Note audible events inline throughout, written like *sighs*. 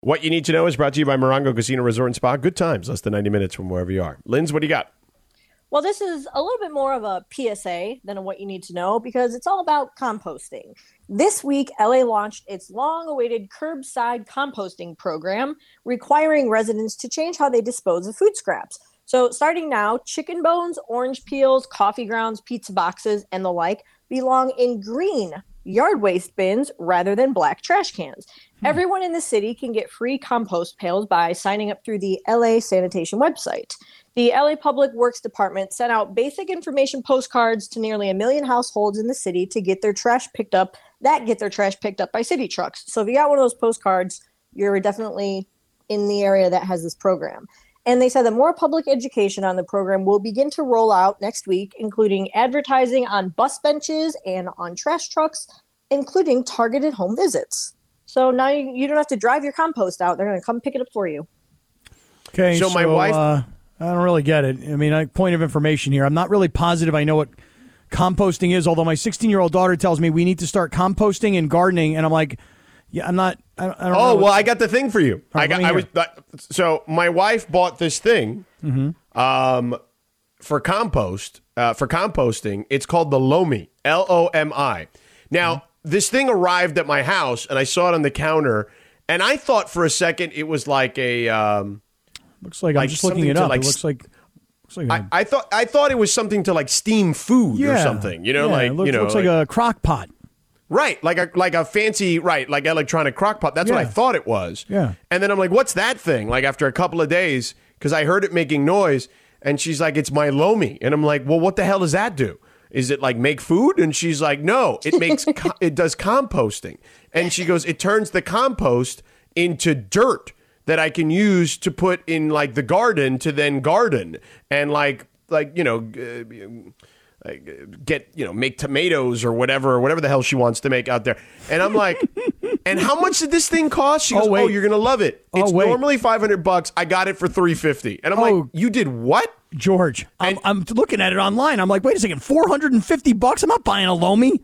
What you need to know is brought to you by Morongo Casino Resort and Spa. Good times, less than 90 minutes from wherever you are. Linz, what do you got? Well, this is a little bit more of a PSA than what you need to know because it's all about composting. This week, LA launched its long awaited curbside composting program, requiring residents to change how they dispose of food scraps. So, starting now, chicken bones, orange peels, coffee grounds, pizza boxes, and the like belong in green yard waste bins rather than black trash cans. Hmm. Everyone in the city can get free compost pails by signing up through the LA Sanitation website. The LA Public Works Department sent out basic information postcards to nearly a million households in the city to get their trash picked up, that get their trash picked up by city trucks. So if you got one of those postcards, you're definitely in the area that has this program. And they said that more public education on the program will begin to roll out next week, including advertising on bus benches and on trash trucks, including targeted home visits. So now you, you don't have to drive your compost out; they're going to come pick it up for you. Okay, So my wife- Uh, I don't really get it. I mean, I, point of information here. I'm not really positive. I know what composting is, although my 16 year old daughter tells me we need to start composting and gardening, and I'm like, yeah, I'm not. I, don't- I don't. know Oh, what- well, I got the thing for you. All I got. I was. So my wife bought this thing Mm-hmm. um, for compost. Uh, for composting, it's called the Lomi. L O M I. Now Mm-hmm. this thing arrived at my house, and I saw it on the counter, and I thought for a second it was like a. Um, looks like, I'm just looking it up. like, it looks like. Looks like. a I, I thought I thought it was something to like steam food or something. You know, yeah, like it looks, you know, looks like, a crock pot. Right, like a like a fancy right, like electronic crock pot. That's what I thought it was. Yeah. And then I'm like, what's that thing? Like after a couple of days, because I heard it making noise, and she's like, it's my Lomi, and I'm like, well, what the hell does that do? Is it like make food? And she's like, no, it makes *laughs* co- it does composting. And she goes, it turns the compost into dirt that I can use to put in like the garden to then garden and like like you know. Uh, get you know make tomatoes or whatever or whatever the hell she wants to make out there and i'm like *laughs* and how much did this thing cost she Oh, goes oh, wait. you're gonna love it Oh, it's wait. normally 500 bucks i got it for 350 and i'm Oh. like you did what George, I'm, I'm looking at it online. I'm like, wait a second, 450 bucks? I'm not buying a Lomi.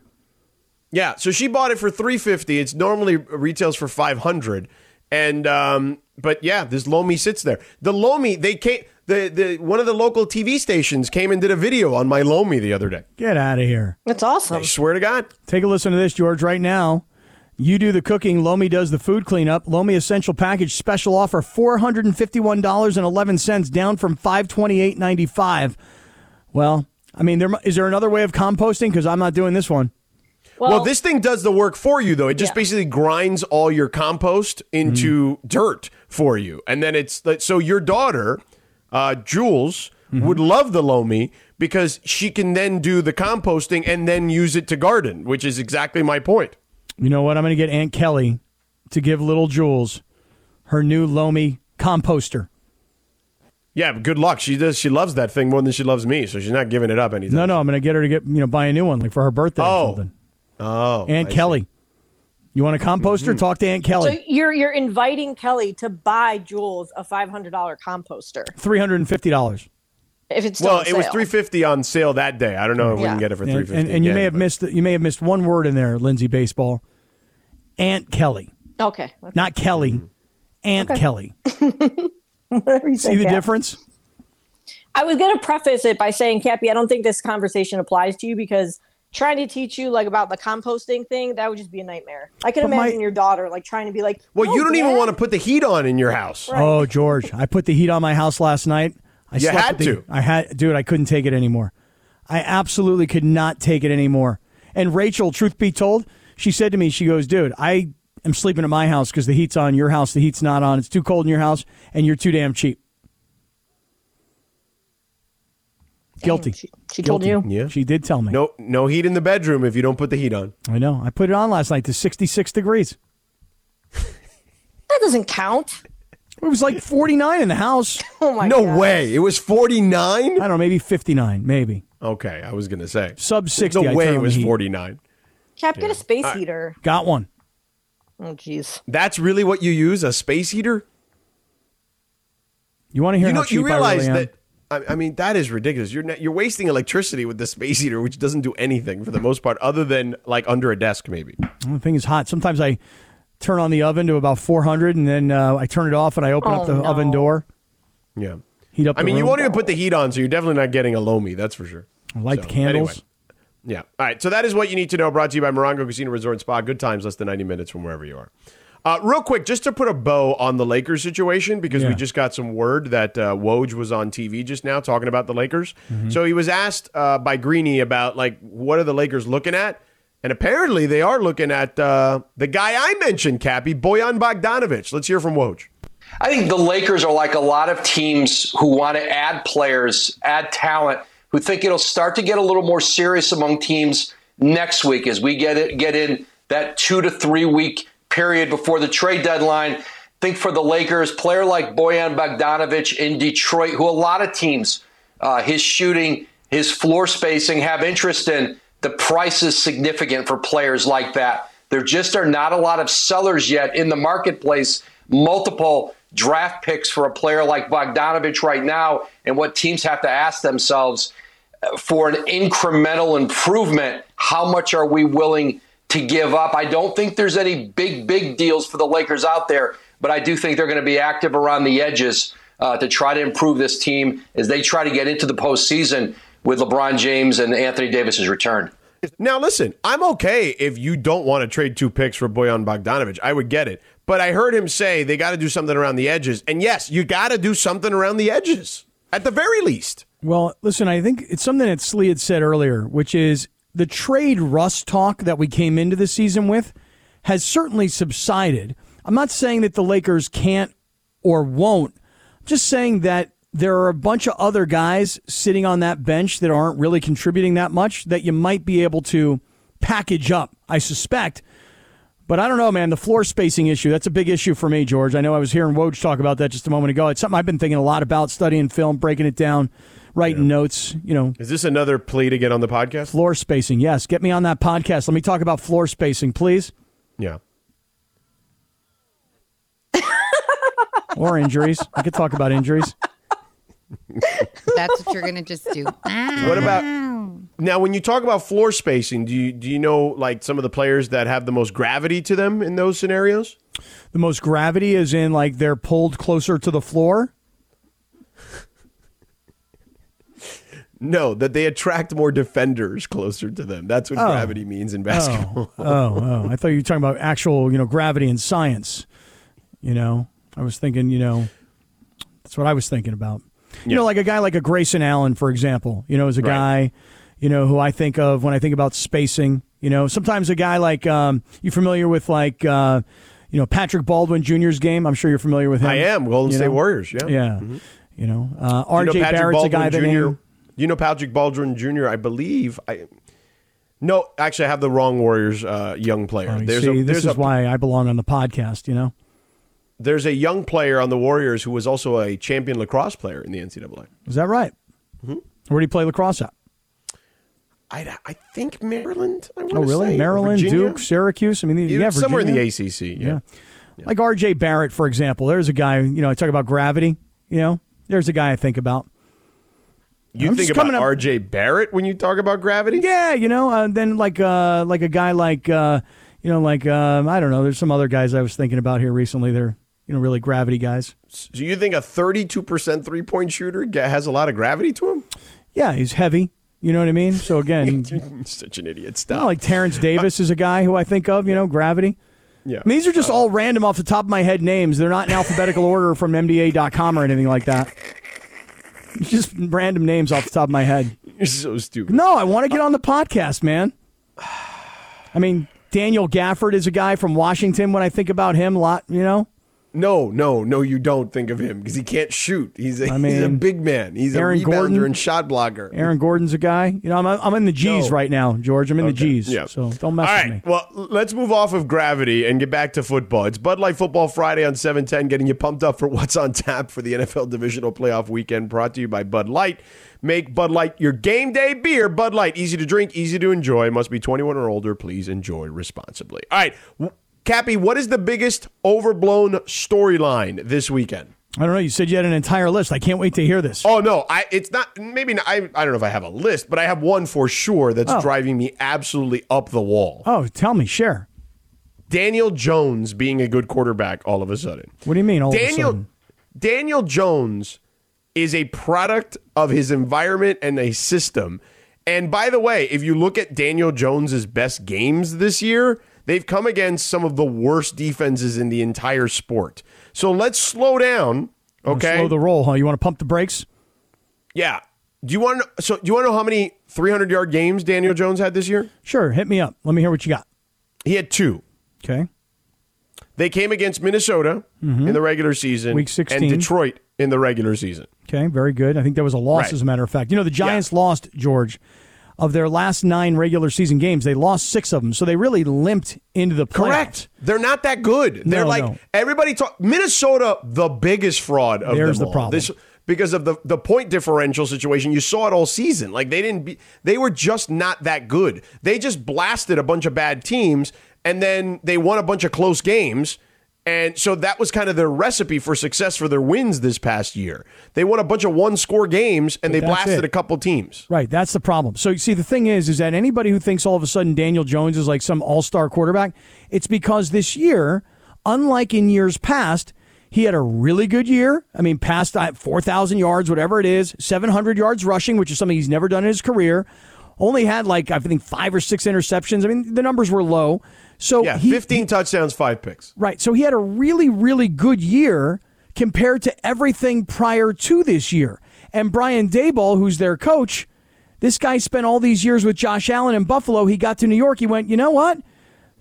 yeah so she bought it for 350 it's normally retails for 500 and um but yeah this lomi sits there the lomi they came the, the one of the local tv stations came and did a video on my lomi the other day Get out of here. That's awesome. i swear to god Take a listen to this, George, right now. You do the cooking, Lomi does the food cleanup. Lomi Essential Package special offer $451.11, down from $528.95. Well, I mean, there mu- is there another way of composting? Because I'm not doing this one. Well, this thing does the work for you, though. It just Yeah. basically grinds all your compost into mm-hmm. dirt for you, and then it's so your daughter, uh, Jules, would love the Lomi because she can then do the composting and then use it to garden, which is exactly my point. You know what? I'm going to get Aunt Kelly to give little Jules her new Lomi composter. Yeah, good luck. She does. She loves that thing more than she loves me, so she's not giving it up anytime. No, no, I'm going to get her to get you know buy a new one like for her birthday or Oh. something. Oh, Aunt I see. Kelly, you want a composter? Mm-hmm. Talk to Aunt Kelly. So Kelly. you're you're inviting Kelly to buy Jules a five hundred dollar composter Three hundred and fifty dollars. if it's Well, on it was sale. three fifty on sale that day. I don't know if we can get it for three fifty. and, and you may have missed you may have missed one word in there, Lindsay Baseball. Aunt Kelly, Okay, not Kelly. Mm-hmm. Aunt Kelly. *laughs* you See say, the Cap. difference? I was going to preface it by saying, Cappy, I don't think this conversation applies to you because trying to teach you like about the composting thing that would just be a nightmare. I can But my- imagine your daughter like trying to be like, Well, "No, you don't even want to put the heat on in your house. Oh, George, I put the heat on my house last night. I You slept had the- to. I had, dude. I couldn't take it anymore. I absolutely could not take it anymore. And Rachel, truth be told, she said to me, she goes, "Dude, I am sleeping at my house because the heat's on. Your house, the heat's not on. It's too cold in your house, and you're too damn cheap." Guilty. She, she told you. Yeah. She did tell me. No, no heat in the bedroom if you don't put the heat on. I know. I put it on last night to 66 degrees. That doesn't count. It was like 49 in the house. *laughs* Oh my no God. way. It was 49? I don't know, maybe 59, maybe. Okay, I was going to say. Sub 60. No I way it on the was heat. 49. Cap, get a space heater. Got one. Oh, jeez. That's really what you use, a space heater? You want to hear You how know, cheap you I realize really am? that I, I mean that is ridiculous. You're not, you're wasting electricity with the space heater, which doesn't do anything for the most part, other than like under a desk, maybe. The thing is hot. Sometimes I turn on the oven to about 400 and then uh, I turn it off and I open up Oh, the no. oven door. Yeah. Heat up I the mean, you room. won't even put the heat on, so you're definitely not getting a Lomi. That's for sure. I light So, the candles. anyway. Yeah. All right. So that is what you need to know. Brought to you by Morongo Casino Resort and Spa. Good times, less than 90 minutes from wherever you are. Uh, real quick, just to put a bow on the Lakers situation, because we just got some word that uh, Woj was on TV just now talking about the Lakers. Mm-hmm. So he was asked uh, by Greeny about like what are the Lakers looking at, and apparently they are looking at uh, the guy I mentioned, Cappy Bojan Bogdanovich. Let's hear from Woj. I think the Lakers are like a lot of teams who want to add players, add talent, who think it'll start to get a little more serious among teams next week as we get it, get in that two to three week period before the trade deadline. Think for the Lakers, player like Bojan Bogdanovich in Detroit, who a lot of teams, uh, his shooting, his floor spacing have interest in. The price is significant for players like that. There just are not a lot of sellers yet in the marketplace. Multiple draft picks for a player like Bogdanovich right now, and what teams have to ask themselves uh, for an incremental improvement, how much are we willing to give up? I don't think there's any big, big deals for the Lakers out there, but I do think they're going to be active around the edges uh, to try to improve this team as they try to get into the postseason with LeBron James and Anthony Davis's return. Now, listen, I'm okay if you don't want to trade two picks for Bojan Bogdanovich. I would get it. But I heard him say they got to do something around the edges. And yes, you got to do something around the edges, at the very least. Well, listen, I think it's something that Slee had said earlier, which is the trade rust talk that we came into the season with has certainly subsided. I'm not saying that the Lakers can't or won't. I'm just saying that there are a bunch of other guys sitting on that bench that aren't really contributing that much that you might be able to package up, I suspect. But I don't know, man. The floor spacing issue, that's a big issue for me, George. I know I was hearing Woj talk about that just a moment ago. It's something I've been thinking a lot about, studying film, breaking it down, writing notes, you know, Is this another plea to get on the podcast? floor spacing. Yes, get me on that podcast. Let me talk about floor spacing, please. Yeah. *laughs* Or injuries. I could talk about injuries. *laughs* That's what you're going to just do. What about now? When you talk about floor spacing, do you do you know like some of the players that have the most gravity to them in those scenarios? The most gravity is in like they're pulled closer to the floor. No, that they attract more defenders closer to them. That's what gravity means in basketball. Oh, oh, I thought you were talking about actual, you know, gravity in science. You know, I was thinking, you know, that's what I was thinking about. You Yeah. know, like a guy like a Grayson Allen, for example, you know, is a Right. guy, you know, who I think of when I think about spacing. You know, sometimes a guy like, um, you familiar with like, uh, you know, Patrick Baldwin Jr.'s game? I'm sure you're familiar with him. I am Golden you State know? Warriors. Yeah, Yeah. You know, uh, You know RJ Patrick Barrett's a guy that Baldwin Jr. name. You know Patrick Baldwin Jr. I believe. I no, actually, I have the wrong Warriors uh, young player. Oh, there's see, a this is a why I belong on the podcast, you know? there's a young player on the Warriors who was also a champion lacrosse player in the NCAA. Is that right? Mm-hmm. Where do you play lacrosse at? I, I think Maryland. I Oh, really? say, Maryland, Virginia? Duke, Syracuse? I mean, Yeah, yeah, somewhere in the Virginia. ACC. Yeah. Yeah. Like RJ Barrett, for example. There's a guy, you know, I talk about gravity, you know, there's a guy I think about. You I'm think about up- RJ Barrett when you talk about gravity? Yeah, you know, uh, then like uh, like a guy like, uh, you know, like, um, I don't know, there's some other guys I was thinking about here recently. They're, you know, really gravity guys. So you think a 32% three point shooter has a lot of gravity to him? Yeah, he's heavy. You know what I mean? So again, *laughs* Such an idiot. know, Stop. like Terence Davis *laughs* is a guy who I think of, you know, gravity. yeah. I mean, these are just all random off the top of my head names. They're not in alphabetical order from NBA.com or anything like that. *laughs* Just random names off the top of my head. You're so stupid. No, I want to get on the podcast, man. *sighs* I mean, Daniel Gafford is a guy from Washington when I think about him a lot, you know? No, no, no, you don't think of him because he can't shoot. He's a, I he's a big man. He's Aaron a rebounder Gordon- and shot blocker. Aaron Gordon's a guy. You know, I'm, I'm in the G's No. right now, George. I'm in the G's. Yeah. So don't mess All with right. me. Well, let's move off of gravity and get back to football. It's Bud Light Football Friday on 710, getting you pumped up for *laughs* what's on tap for the NFL Divisional Playoff Weekend, brought to you by Bud Light. Make Bud Light your game day beer. Bud Light, easy to drink, easy to enjoy. Must be 21 or older. Please enjoy responsibly. All right. Cappy, what is the biggest overblown storyline this weekend? I don't know. You said you had an entire list. I can't wait to hear this. Oh no, I it's not maybe not, I I don't know if I have a list, but I have one for sure that's Oh. driving me absolutely up the wall. Oh, tell me, share. Daniel Jones being a good quarterback all of a sudden. What do you mean? All of a Daniel sudden? Daniel Jones is a product of his environment and a system. And by the way, if you look at Daniel Jones's best games this year, they've come against some of the worst defenses in the entire sport. So let's slow down, okay? Slow the roll, huh? You want to pump the brakes? yeah. Do you want to, so do you want to know how many 300-yard games Daniel Jones had this year? Sure. Hit me up. Let me hear what you got. He had 2. Okay. They came against Minnesota in the regular season Mm-hmm. Week 16. and Detroit in the regular season. Okay. Very good. I think there was a loss, Right. as a matter of fact. You know, the Giants lost, George, of their last nine regular season games. They lost six of them. So they really limped into the playoffs. Correct. They're not that good. They're No, like no. everybody talk Minnesota, the biggest fraud of There's the problem. This because of the the point differential situation. You saw it all season. Like they didn't be they were just not that good. They just blasted a bunch of bad teams and then they won a bunch of close games. And so that was kind of their recipe for success for their wins this past year. They won a bunch of one score games and they that's blasted it. a couple teams. Right, that's the problem. So you see, the thing is, is that anybody who thinks all of a sudden Daniel Jones is like some all-star quarterback, it's because this year, unlike in years past, he had a really good year. I mean, past uh, four thousand yards, whatever it is, seven hundred yards rushing, which is something he's never done in his career. Only had like I think five or six interceptions. I mean, the numbers were low. So Yeah, he, 15 touchdowns, 5 picks. Right. So he had a really, really good year compared to everything prior to this year. And Brian Daboll, who's their coach, this guy spent all these years with Josh Allen in Buffalo. He got to New York. He went, you know what?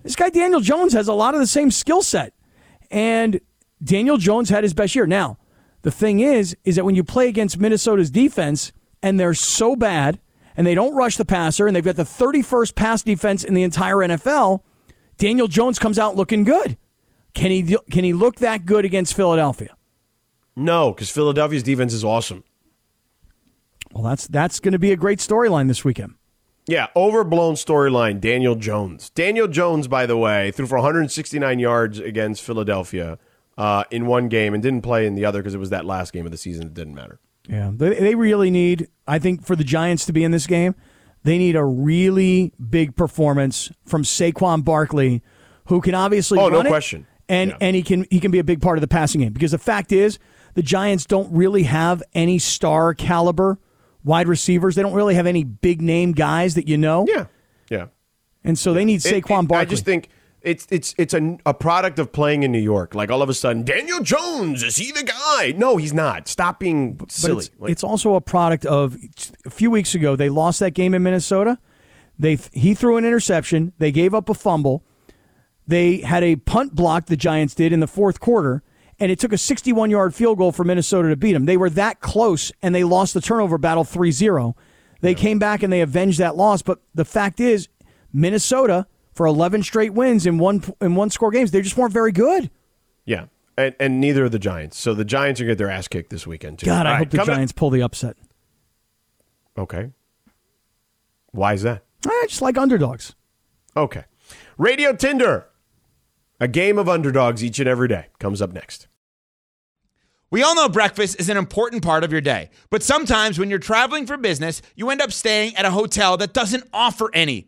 This guy, Daniel Jones, has a lot of the same skill set. And Daniel Jones had his best year. Now, the thing is, is that when you play against Minnesota's defense and they're so bad and they don't rush the passer and they've got the 31st pass defense in the entire NFL, Daniel Jones comes out looking good. Can he can he look that good against Philadelphia? No, because Philadelphia's defense is awesome. Well, that's that's going to be a great storyline this weekend. Yeah, overblown storyline. Daniel Jones. Daniel Jones, by the way, threw for 169 yards against Philadelphia uh, in one game and didn't play in the other because it was that last game of the season. It didn't matter. Yeah, they, they really need. I think for the Giants to be in this game, they need a really big performance from Saquon Barkley, who can obviously Oh, no it, question. and Yeah. and he can he can be a big part of the passing game because the fact is the Giants don't really have any star caliber wide receivers. They don't really have any big name guys that you know, Yeah, yeah. and so they need It- Saquon it- Barkley. I just think it's it's it's a, a product of playing in New York. Like all of a sudden, Daniel Jones is he the guy? No, he's not. Stop being silly. It's, Like, it's also a product of a few weeks ago. They lost that game in Minnesota. They he threw an interception. They gave up a fumble. They had a punt block. The Giants did in the fourth quarter, and it took a 61 yard field goal for Minnesota to beat them. They were that close, and they lost the turnover battle 3-0. They came back and they avenged that loss. But the fact is, Minnesota for 11 straight wins in one in one score games, they just weren't very good. yeah, and, and neither are the Giants. So the Giants are going to get their ass kicked this weekend too. God, I All hope right, the coming- Giants pull the upset. Okay. Why is that? I just like underdogs. Okay. Radio Tinder. A game of underdogs each and every day comes up next. We all know breakfast is an important part of your day, but sometimes when you're traveling for business, you end up staying at a hotel that doesn't offer any.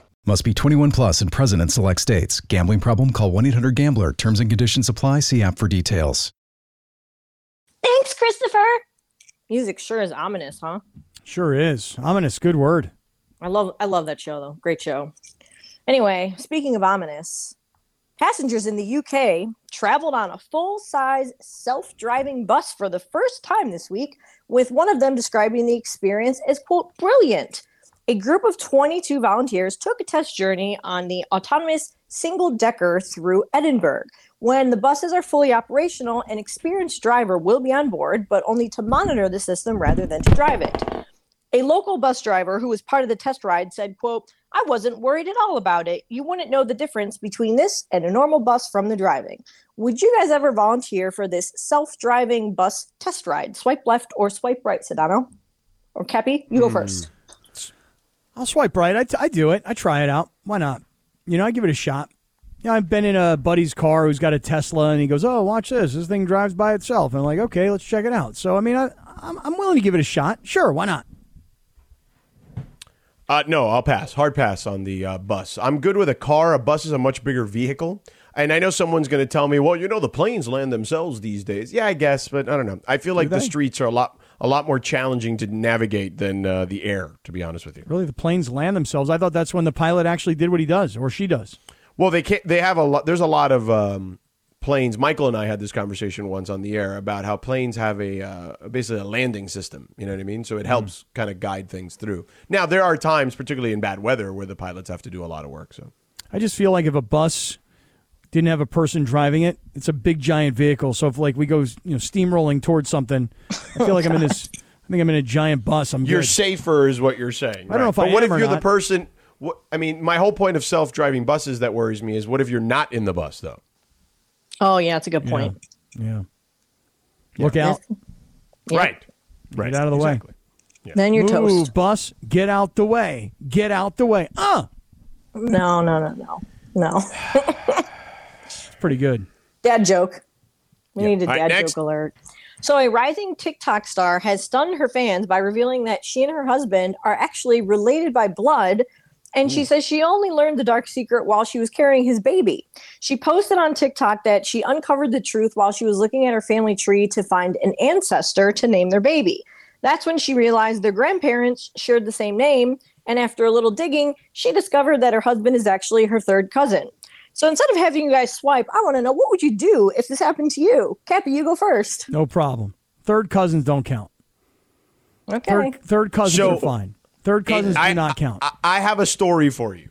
Must be 21 plus and present in select states. Gambling problem? Call 1 800 GAMBLER. Terms and conditions apply. See app for details. Thanks, Christopher. Music sure is ominous, huh? Sure is. Ominous, good word. I love I love that show though. Great show. Anyway, speaking of ominous, passengers in the UK traveled on a full-size self-driving bus for the first time this week, with one of them describing the experience as quote brilliant. A group of 22 volunteers took a test journey on the autonomous single decker through Edinburgh. When the buses are fully operational, an experienced driver will be on board, but only to monitor the system rather than to drive it. A local bus driver who was part of the test ride said, quote, I wasn't worried at all about it. You wouldn't know the difference between this and a normal bus from the driving. Would you guys ever volunteer for this self-driving bus test ride? Swipe left or swipe right, Sedano? Or Cappy? You go hmm. first. I'll swipe right. I, I do it. I try it out. Why not? You know, I give it a shot. You know, I've been in a buddy's car who's got a Tesla, and he goes, "Oh, watch this! This thing drives by itself." And I'm like, "Okay, let's check it out." So, I mean, I, I'm, I'm willing to give it a shot. Sure, why not? Uh, no, I'll pass. Hard pass on the uh, bus. I'm good with a car. A bus is a much bigger vehicle. And I know someone's going to tell me, well, you know, the planes land themselves these days. Yeah, I guess, but I don't know. I feel like the they? streets are a lot a lot more challenging to navigate than uh, the air, to be honest with you. Really, the planes land themselves. I thought that's when the pilot actually did what he does, or she does. Well, they can't. They have a lot. There's a lot of um, planes. Michael and I had this conversation once on the air about how planes have a uh, basically a landing system. You know what I mean? So it helps kind of guide things through. Now there are times, particularly in bad weather, where the pilots have to do a lot of work. So I just feel like if a bus didn't have a person driving it, it's a big giant vehicle. So if like we go, you know, steamrolling towards something, I feel like I'm in this. I think I'm in a giant bus. I'm you're good. safer, is what you're saying. I don't know if but I what am if or you're the person? What, I mean, my whole point of self-driving buses that worries me is what if you're not in the bus though? Oh, yeah, that's a good point. Yeah. Look out. Right. Right. Get out of the way Exactly. Then you're way. toast. Move, bus. Get out the way. Get out the way. Uh, No, no, no, no. No. *sighs* *laughs* it's pretty good. Dad joke. We need a dad next. joke alert. So, a rising TikTok star has stunned her fans by revealing that she and her husband are actually related by blood. And she says she only learned the dark secret while she was carrying his baby. She posted on TikTok that she uncovered the truth while she was looking at her family tree to find an ancestor to name their baby. That's when she realized their grandparents shared the same name. And after a little digging, she discovered that her husband is actually her third cousin. So instead of having you guys swipe, I want to know what would you do if this happened to you? Cappy, you go first. No problem. Third cousins don't count. Okay. Third, third cousins So- are fine. Third cousins I- do not count. I, I have a story for you.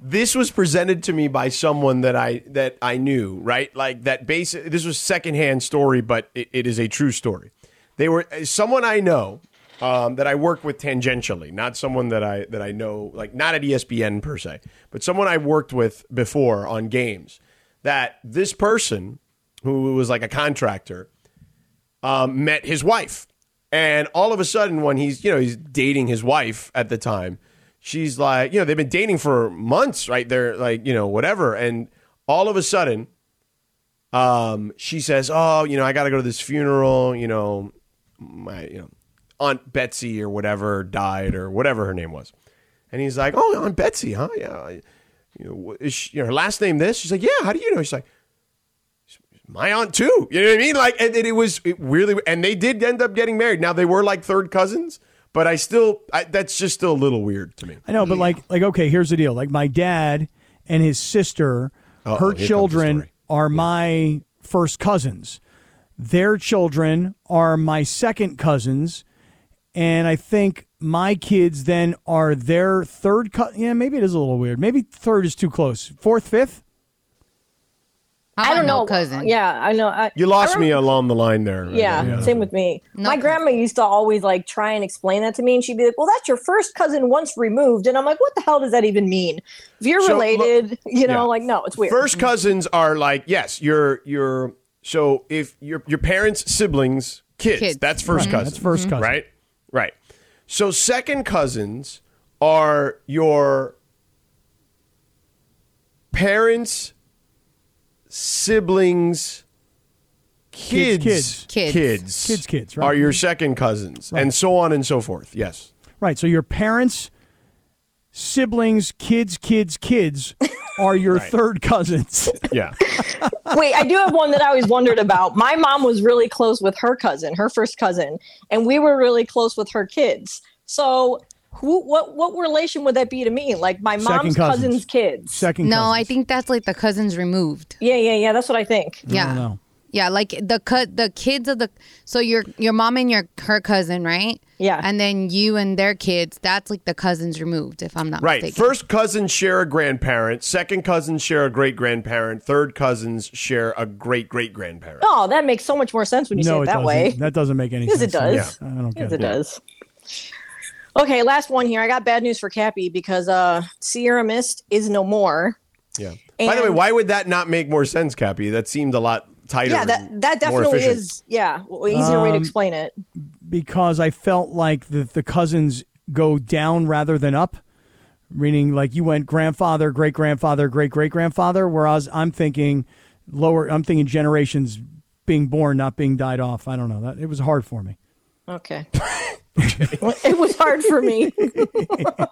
This was presented to me by someone that I that I knew, right? Like that basic. This was secondhand story, but it, it is a true story. They were someone I know um, that I work with tangentially, not someone that I that I know, like not at ESPN per se, but someone I worked with before on games. That this person, who was like a contractor, um, met his wife. And all of a sudden, when he's, you know, he's dating his wife at the time, she's like, you know, they've been dating for months, right? They're like, you know, whatever. And all of a sudden, um, she says, oh, you know, I got to go to this funeral, you know, my, you know, Aunt Betsy or whatever died or whatever her name was. And he's like, oh, Aunt Betsy, huh? Yeah. You know, is she, you know, her last name this? She's like, yeah, how do you know? She's like, my aunt too. You know what I mean? Like, and, and it was it really, and they did end up getting married. Now they were like third cousins, but I still, I, that's just still a little weird to me. I know, but like, like, okay, here's the deal. Like, my dad and his sister, Uh-oh, her here comes the children are my first cousins. Their children are my second cousins, and I think my kids then are their third. Co- yeah, maybe it is a little weird. Maybe third is too close. Fourth, fifth. I want don't know. cousin. Yeah, I know. I, You lost I me along the line there. Yeah, same with me. No My cousin. grandma used to always like try and explain that to me, and she'd be like, "Well, that's your first cousin once removed," and I'm like, "What the hell does that even mean? If you're So, look- related, you know, yeah. like no, it's weird." First cousins are like yes, you're you're so if your your parents' siblings, kids, Kids. that's 1st cousin. That's first mm-hmm. cousin. Right? Right. So second cousins are your parents, siblings, kids, kids. Kids. kids, Kids, kids, right. are your second cousins, and so on and so forth. Yes. Right. So your parents, siblings, kids, kids, kids *laughs* are your third cousins. Yeah. *laughs* Wait, I do have one that I always wondered about. My mom was really close with her cousin, her first cousin, and we were really close with her kids. So, who, what, what relation would that be to me? Like my mom's cousins. cousin's kids? Second No, cousins. I think that's like the cousins removed. Yeah, yeah, yeah. That's what I think. I Yeah. don't know. Yeah, like the cut the kids of the so your your mom and your her cousin, right? Yeah. And then you and their kids, that's like the cousins removed, if I'm not Right. mistaken. First cousins share a grandparent. Second cousins share a great grandparent. Third cousins share a great great grandparent. Oh, that makes so much more sense when you no, say it it that doesn't. way. That doesn't make any Yes, sense. it to me. does. I don't get it. it does. Okay, last one here. I got bad news for Cappy because uh Sierra Mist is no more. Yeah. By the way, why would that not make more sense, Cappy? That seemed a lot tighter. Yeah, that that definitely is. Yeah, well, easier way to Um, explain it. because I felt like the, the cousins go down rather than up. Meaning, like you went grandfather, great grandfather, great great grandfather, whereas I'm thinking lower. I'm thinking generations being born, not being died off. I don't know. That it was hard for me. Okay. Well, *laughs* *laughs* it was hard for me. *laughs* All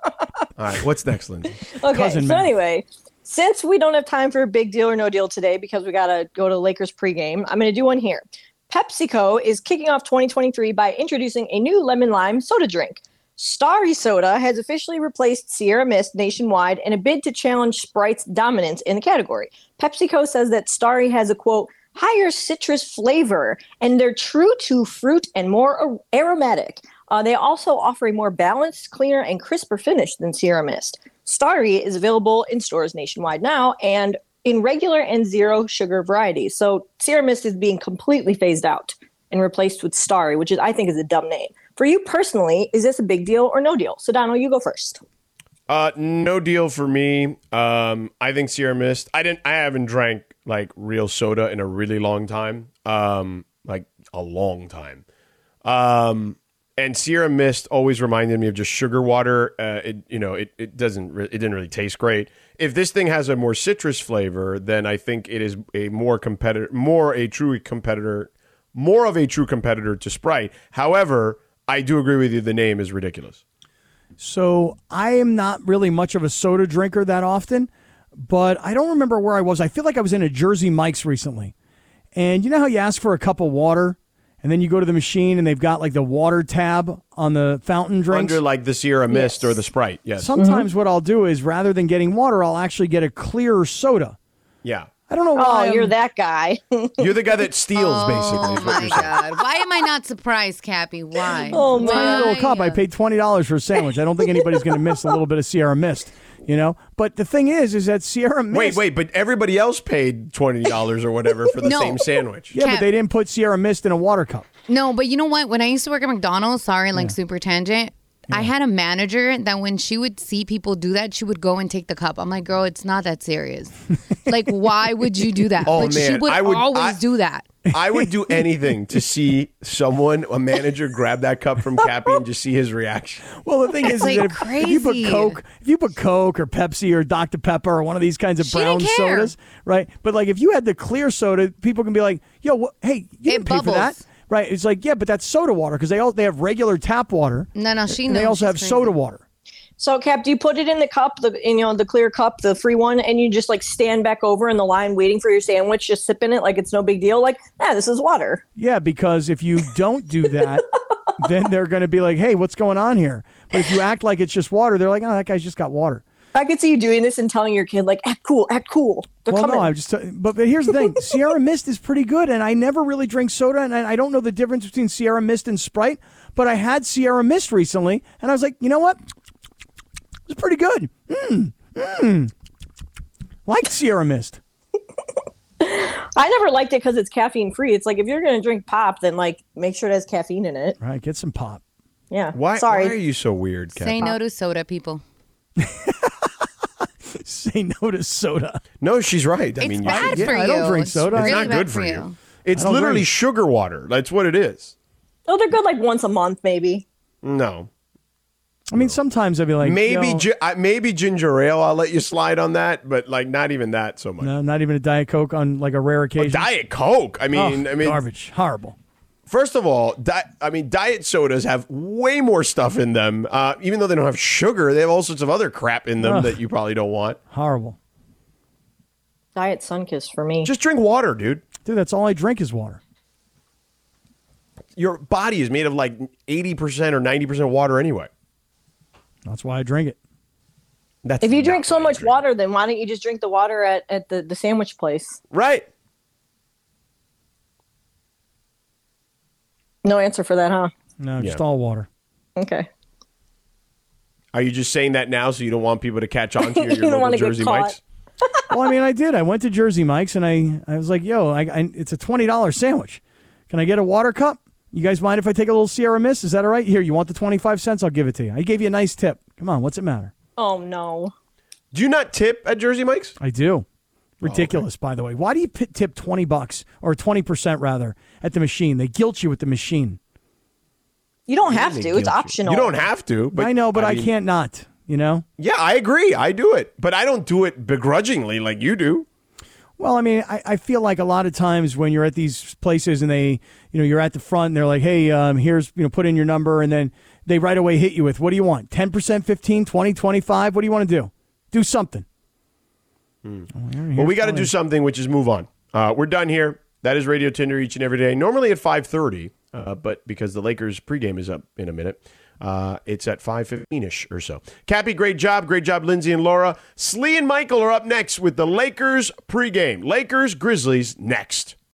right. What's next, Lindsay? Okay, Cousin so math. anyway, since we don't have time for a big deal or no deal today because we got to go to Lakers pregame, I'm going to do one here. PepsiCo is kicking off 2023 by introducing a new lemon lime soda drink. Starry Soda has officially replaced Sierra Mist nationwide in a bid to challenge Sprite's dominance in the category. PepsiCo says that Starry has a quote, higher citrus flavor, and they're true to fruit and more ar- aromatic. Uh, they also offer a more balanced, cleaner, and crisper finish than Sierra Mist. Starry is available in stores nationwide now and in regular and zero sugar varieties. So Sierra Mist is being completely phased out and replaced with Starry, which is I think is a dumb name. For you personally, is this a big deal or no deal? Sedano, you go first. Uh, no deal for me. Um, I think Sierra Mist. I didn't. I haven't drank like real soda in a really long time. Um, like a long time. Um, and Sierra Mist always reminded me of just sugar water. Uh, it you know it it doesn't re- it didn't really taste great. If this thing has a more citrus flavor, then I think it is a more competitor, more a true competitor, more of a true competitor to Sprite. However, I do agree with you. The name is ridiculous. So I am not really much of a soda drinker that often, but I don't remember where I was. I feel like I was in a Jersey Mike's recently. And you know how you ask for a cup of water and then you go to the machine and they've got like the water tab on the fountain drinks? Under like the Sierra Mist or the Sprite. Yes. Sometimes mm-hmm. what I'll do is rather than getting water, I'll actually get a clear soda. yeah. I don't know why. Oh, why. you're I'm- that guy. *laughs* You're the guy that steals, Oh basically. is what my god! Why am I not surprised, Cappy? Why? Oh, my. Tiny little cup. I paid twenty dollars for a sandwich. I don't think anybody's going to miss a little bit of Sierra Mist, you know. But the thing is, is that Sierra Mist. Wait, wait, but everybody else paid twenty dollars or whatever for the No. same sandwich. Yeah, but Cap- they didn't put Sierra Mist in a water cup. No, but you know what? When I used to work at McDonald's, sorry, like super tangent. I had a manager that when she would see people do that, she would go and take the cup. I'm like, girl, it's not that serious. *laughs* like, why would you do that? Oh, but she man, would, I would- always I- do that. I would do anything to see someone, a manager, grab that cup from Cappy and just see his reaction. Well, the thing is, is like that if, if you put. Coke, if you put Coke or Pepsi or Dr Pepper or one of these kinds of She brown sodas, right? But like if you had the clear soda, people can be like, "Yo, wh- hey, you didn't pay for that." Right? It's like, yeah, but that's soda water because they all they have regular tap water. No, no, she and knows. they also have crazy. soda water. So, Cap, do you put it in the cup, the you know the clear cup, the free one, and you just like stand back over in the line waiting for your sandwich, just sipping it like it's no big deal? Like, yeah, this is water. Yeah, because if you don't do that, *laughs* then they're going to be like, "Hey, what's going on here?" But if you act like it's just water, they're like, "Oh, that guy's just got water." I could see you doing this and telling your kid like, act cool, act cool. They're well, coming. no, I'm just. But, but here's the thing: *laughs* Sierra Mist is pretty good, and I never really drink soda, and I, I don't know the difference between Sierra Mist and Sprite. But I had Sierra Mist recently, and I was like, you know what? It's pretty good. Mmm, mmm. Like Sierra Mist. I never liked it because it's caffeine free. It's like if you're gonna drink pop, then like make sure it has caffeine in it. Right, get some pop. Yeah. Why, Sorry. why are you so weird, Kat? Say no to soda, people. *laughs* Say no to soda. No, she's right. I It's mean, you bad should- for I don't drink It's soda. It's It's really not bad good for you. It's I don't literally drink. sugar water. That's what it is. oh, they're good like once a month, maybe. No. I mean, sometimes I'd be like, maybe yo, gi- I- maybe ginger ale. I'll let you slide on that, but like not even that so much. no, not even a diet coke on like a rare occasion. Diet Coke. I Oh, mean, I mean, garbage, horrible. first of all, di- I mean, diet sodas have way more stuff in them. Uh, even though they don't have sugar, they have all sorts of other crap in them Ugh. that you probably don't want. Horrible. Diet Sunkist for me. Just drink water, dude. Dude, that's all I drink is water. Your body is made of like eighty percent or ninety percent water anyway. That's why I drink it. That's if you drink so why I much water, then why don't you just drink the water at, at the, the sandwich place? right? No answer for that, huh? No, just Yeah. all water. Okay. Are you just saying that now so you don't want people to catch on *laughs* to you? You Your don't local Jersey. Mike's? *laughs* well, I mean, I did. I went to Jersey Mike's and I, I was like, yo, I, I, it's a twenty dollars sandwich. Can I get a water cup? You guys mind if I take a little Sierra Mist? Is that all right? Here, you want the twenty five cents? I'll give it to you. I gave you a nice tip. Come on, what's it matter? Oh no. Do you not tip at Jersey Mike's? I do. Oh, Ridiculous, by the way. Why do you p- tip twenty bucks or twenty percent rather at the machine? They guilt you with the machine. You don't have to. It's optional. You don't have to. But I know, but I, mean- can't not. You know. Yeah, I agree. I do it, but I don't do it begrudgingly like you do. Well, I mean, I, I feel like a lot of times when you're at these places and they, you know, you're at the front and they're like, hey, um, here's, you know, put in your number. And then they right away hit you with, what do you want? 10%, 15, 20, 25? What do you want to do? Do something. Hmm. Well, we got to do something, which is move on. Uh, we're done here. That is Radio Tinder each and every day. Normally at five thirty, uh, but because the Lakers pregame is up in a minute, uh, it's at five fifteen ish or so. Cappy, great job, great job, Lindsay and Laura. Slee and Michael are up next with the Lakers pregame. Lakers Grizzlies next.